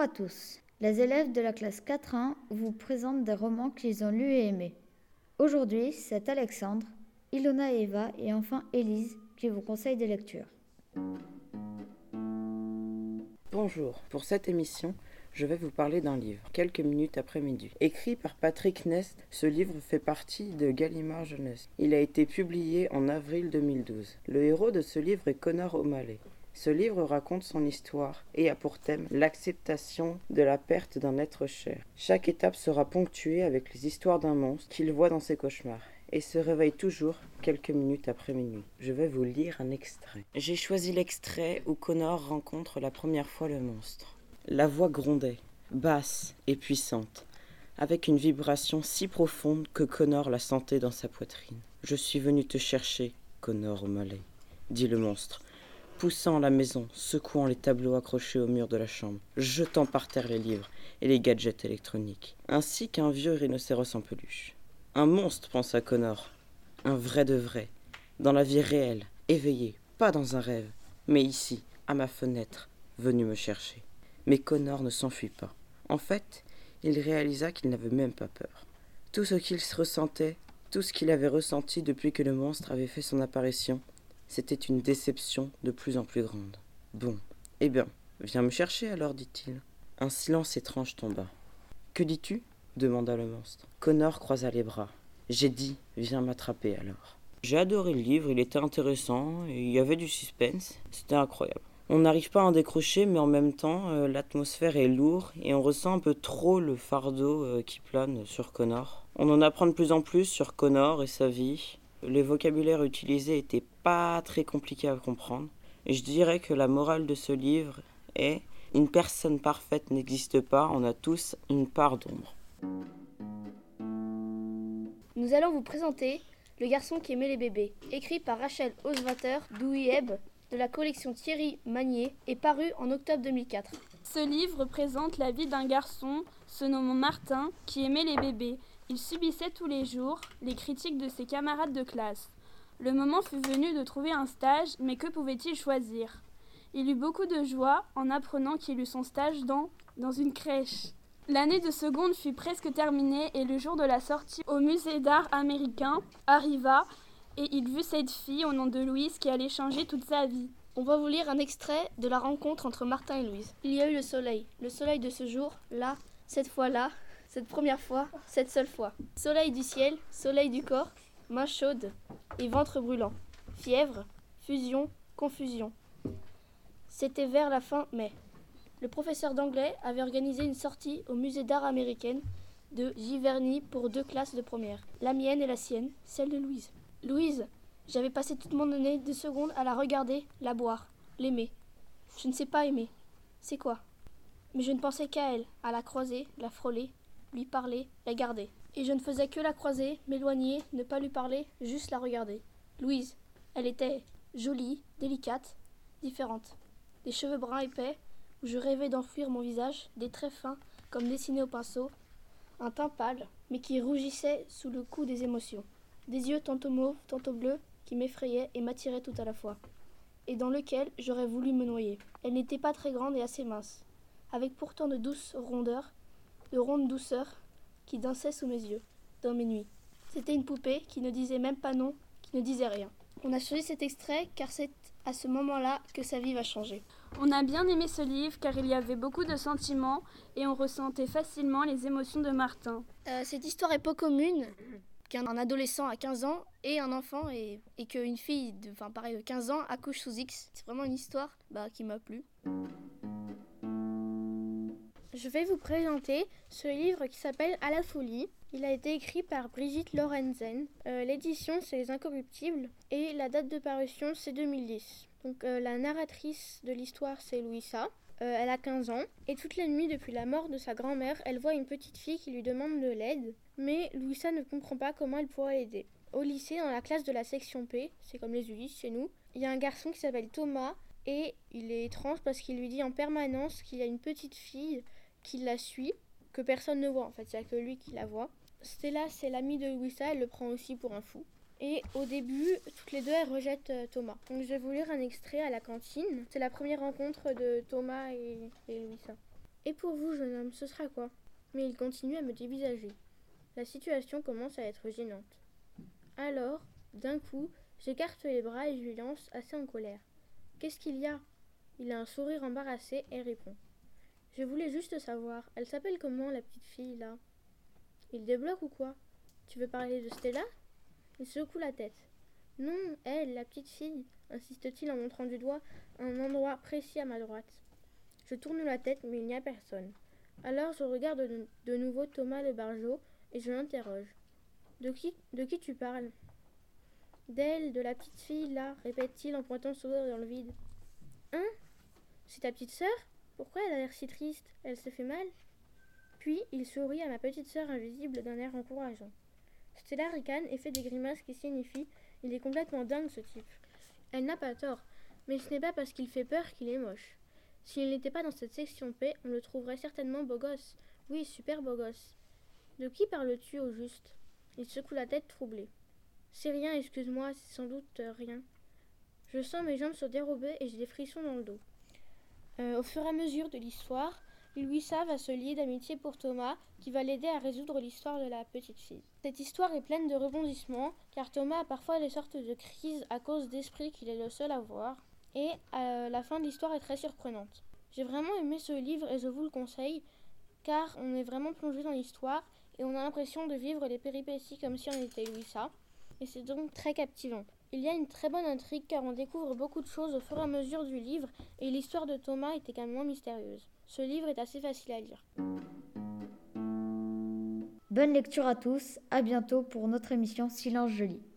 à tous. Les élèves de la classe 4.1 vous présentent des romans qu'ils ont lus et aimés. Aujourd'hui, c'est Alexandre, Ilona Eva et enfin Élise qui vous conseillent des lectures. Bonjour, pour cette émission, je vais vous parler d'un livre, Quelques minutes après midi. Écrit par Patrick Nest, ce livre fait partie de Gallimard Jeunesse. Il a été publié en avril 2012. Le héros de ce livre est Connor O'Malley. Ce livre raconte son histoire et a pour thème l'acceptation de la perte d'un être cher. Chaque étape sera ponctuée avec les histoires d'un monstre qu'il voit dans ses cauchemars et se réveille toujours quelques minutes après minuit. Je vais vous lire un extrait. J'ai choisi l'extrait où Connor rencontre la première fois le monstre. La voix grondait, basse et puissante, avec une vibration si profonde que Connor la sentait dans sa poitrine. Je suis venu te chercher, Connor O'Malley, dit le monstre, poussant la maison, secouant les tableaux accrochés au mur de la chambre, jetant par terre les livres et les gadgets électroniques, ainsi qu'un vieux rhinocéros en peluche. Un monstre, pensa Connor. Un vrai de vrai, dans la vie réelle, éveillé, pas dans un rêve, mais ici, à ma fenêtre, venu me chercher. Mais Connor ne s'enfuit pas. En fait, il réalisa qu'il n'avait même pas peur. Tout ce qu'il se ressentait, tout ce qu'il avait ressenti depuis que le monstre avait fait son apparition, c'était une déception de plus en plus grande. Bon, eh bien, viens me chercher alors, dit-il. Un silence étrange tomba. Que dis-tu? demanda le monstre. Connor croisa les bras. J'ai dit, viens m'attraper alors. J'ai adoré le livre, il était intéressant, il y avait du suspense, c'était incroyable. On n'arrive pas à en décrocher, mais en même temps, euh, l'atmosphère est lourde et on ressent un peu trop le fardeau euh, qui plane sur Connor. On en apprend de plus en plus sur Connor et sa vie. Les vocabulaires utilisés étaient pas très compliqués à comprendre. Et je dirais que la morale de ce livre est une personne parfaite n'existe pas, on a tous une part d'ombre. Nous allons vous présenter Le garçon qui aimait les bébés, écrit par Rachel Oswater Douieb de la collection Thierry Magnier et paru en octobre 2004. Ce livre présente la vie d'un garçon se nommant Martin qui aimait les bébés. Il subissait tous les jours les critiques de ses camarades de classe. Le moment fut venu de trouver un stage, mais que pouvait-il choisir? Il eut beaucoup de joie en apprenant qu'il eut son stage dans, dans une crèche. L'année de seconde fut presque terminée et le jour de la sortie au musée d'art américain arriva et il vit cette fille au nom de Louise qui allait changer toute sa vie. On va vous lire un extrait de la rencontre entre Martin et Louise. Il y a eu le soleil, le soleil de ce jour, là, cette fois-là, cette première fois, cette seule fois. Soleil du ciel, soleil du corps, main chaude et ventre brûlant. Fièvre, fusion, confusion. C'était vers la fin mai. Le professeur d'anglais avait organisé une sortie au musée d'art américaine de Giverny pour deux classes de première, la mienne et la sienne, celle de Louise. Louise, j'avais passé toute mon année de seconde à la regarder, la boire, l'aimer. Je ne sais pas aimer. C'est quoi? Mais je ne pensais qu'à elle, à la croiser, la frôler, lui parler, la garder. Et je ne faisais que la croiser, m'éloigner, ne pas lui parler, juste la regarder. Louise, elle était jolie, délicate, différente. Des cheveux bruns épais, où je rêvais d'enfuir mon visage, des traits fins, comme dessinés au pinceau, un teint pâle, mais qui rougissait sous le coup des émotions, des yeux tantôt mauves, tantôt bleus, qui m'effrayaient et m'attiraient tout à la fois, et dans lequel j'aurais voulu me noyer. Elle n'était pas très grande et assez mince, avec pourtant de douces rondeurs, de rondes douceurs, qui dansaient sous mes yeux, dans mes nuits. C'était une poupée qui ne disait même pas non, qui ne disait rien. On a choisi cet extrait car c'est à ce moment-là que sa vie va changer. On a bien aimé ce livre car il y avait beaucoup de sentiments et on ressentait facilement les émotions de Martin. Euh, cette histoire est pas commune qu'un adolescent à 15 ans et un enfant et, et qu'une fille de enfin, pareil, de 15 ans accouche sous X. C'est vraiment une histoire bah, qui m'a plu. Je vais vous présenter ce livre qui s'appelle À la folie. Il a été écrit par Brigitte Lorenzen. Euh, L'édition, c'est Les Incorruptibles. Et la date de parution, c'est 2010. Donc euh, la narratrice de l'histoire, c'est Louisa. Euh, elle a 15 ans. Et toutes les nuits, depuis la mort de sa grand-mère, elle voit une petite fille qui lui demande de l'aide. Mais Louisa ne comprend pas comment elle pourra l'aider. Au lycée, dans la classe de la section P, c'est comme les Ulysses chez nous, il y a un garçon qui s'appelle Thomas. Et il est étrange parce qu'il lui dit en permanence qu'il y a une petite fille qui la suit, que personne ne voit en fait, il n'y a que lui qui la voit. Stella, c'est l'amie de Louisa, elle le prend aussi pour un fou. Et au début, toutes les deux, elles rejettent euh, Thomas. Donc je vais vous lire un extrait à la cantine. C'est la première rencontre de Thomas et, et Louisa. Et pour vous, jeune homme, ce sera quoi? Mais il continue à me dévisager. La situation commence à être gênante. Alors, d'un coup, j'écarte les bras et je lui lance assez en colère. Qu'est-ce qu'il y a? Il a un sourire embarrassé et répond. Je voulais juste savoir, elle s'appelle comment la petite fille là? Il débloque ou quoi? Tu veux parler de Stella? Il secoue la tête. Non, elle, la petite fille, insiste-t-il en montrant du doigt un endroit précis à ma droite. Je tourne la tête, mais il n'y a personne. Alors je regarde de, nouveau Thomas le Bargeot et je l'interroge. De qui, de qui tu parles? D'elle, de la petite fille, là, répète-t-il en pointant son doigt dans le vide. Hein? C'est ta petite sœur? Pourquoi elle a l'air si triste? Elle se fait mal? Puis il sourit à ma petite sœur invisible d'un air encourageant. Stella ricane et fait des grimaces qui signifient il est complètement dingue ce type. Elle n'a pas tort, mais ce n'est pas parce qu'il fait peur qu'il est moche. S'il n'était pas dans cette section P, on le trouverait certainement beau gosse. Oui, super beau gosse. De qui parles-tu au juste? Il secoue la tête troublé. C'est rien, excuse-moi, c'est sans doute rien. Je sens mes jambes se dérober et j'ai des frissons dans le dos. Euh, au fur et à mesure de l'histoire, Louisa va se lier d'amitié pour Thomas, qui va l'aider à résoudre l'histoire de la petite fille. Cette histoire est pleine de rebondissements, car Thomas a parfois des sortes de crises à cause d'esprit qu'il est le seul à voir, et euh, la fin de l'histoire est très surprenante. J'ai vraiment aimé ce livre et je vous le conseille, car on est vraiment plongé dans l'histoire et on a l'impression de vivre les péripéties comme si on était Louisa et c'est donc très captivant. Il y a une très bonne intrigue car on découvre beaucoup de choses au fur et à mesure du livre et l'histoire de Thomas est également mystérieuse. Ce livre est assez facile à lire. Bonne lecture à tous, à bientôt pour notre émission Silence Joli.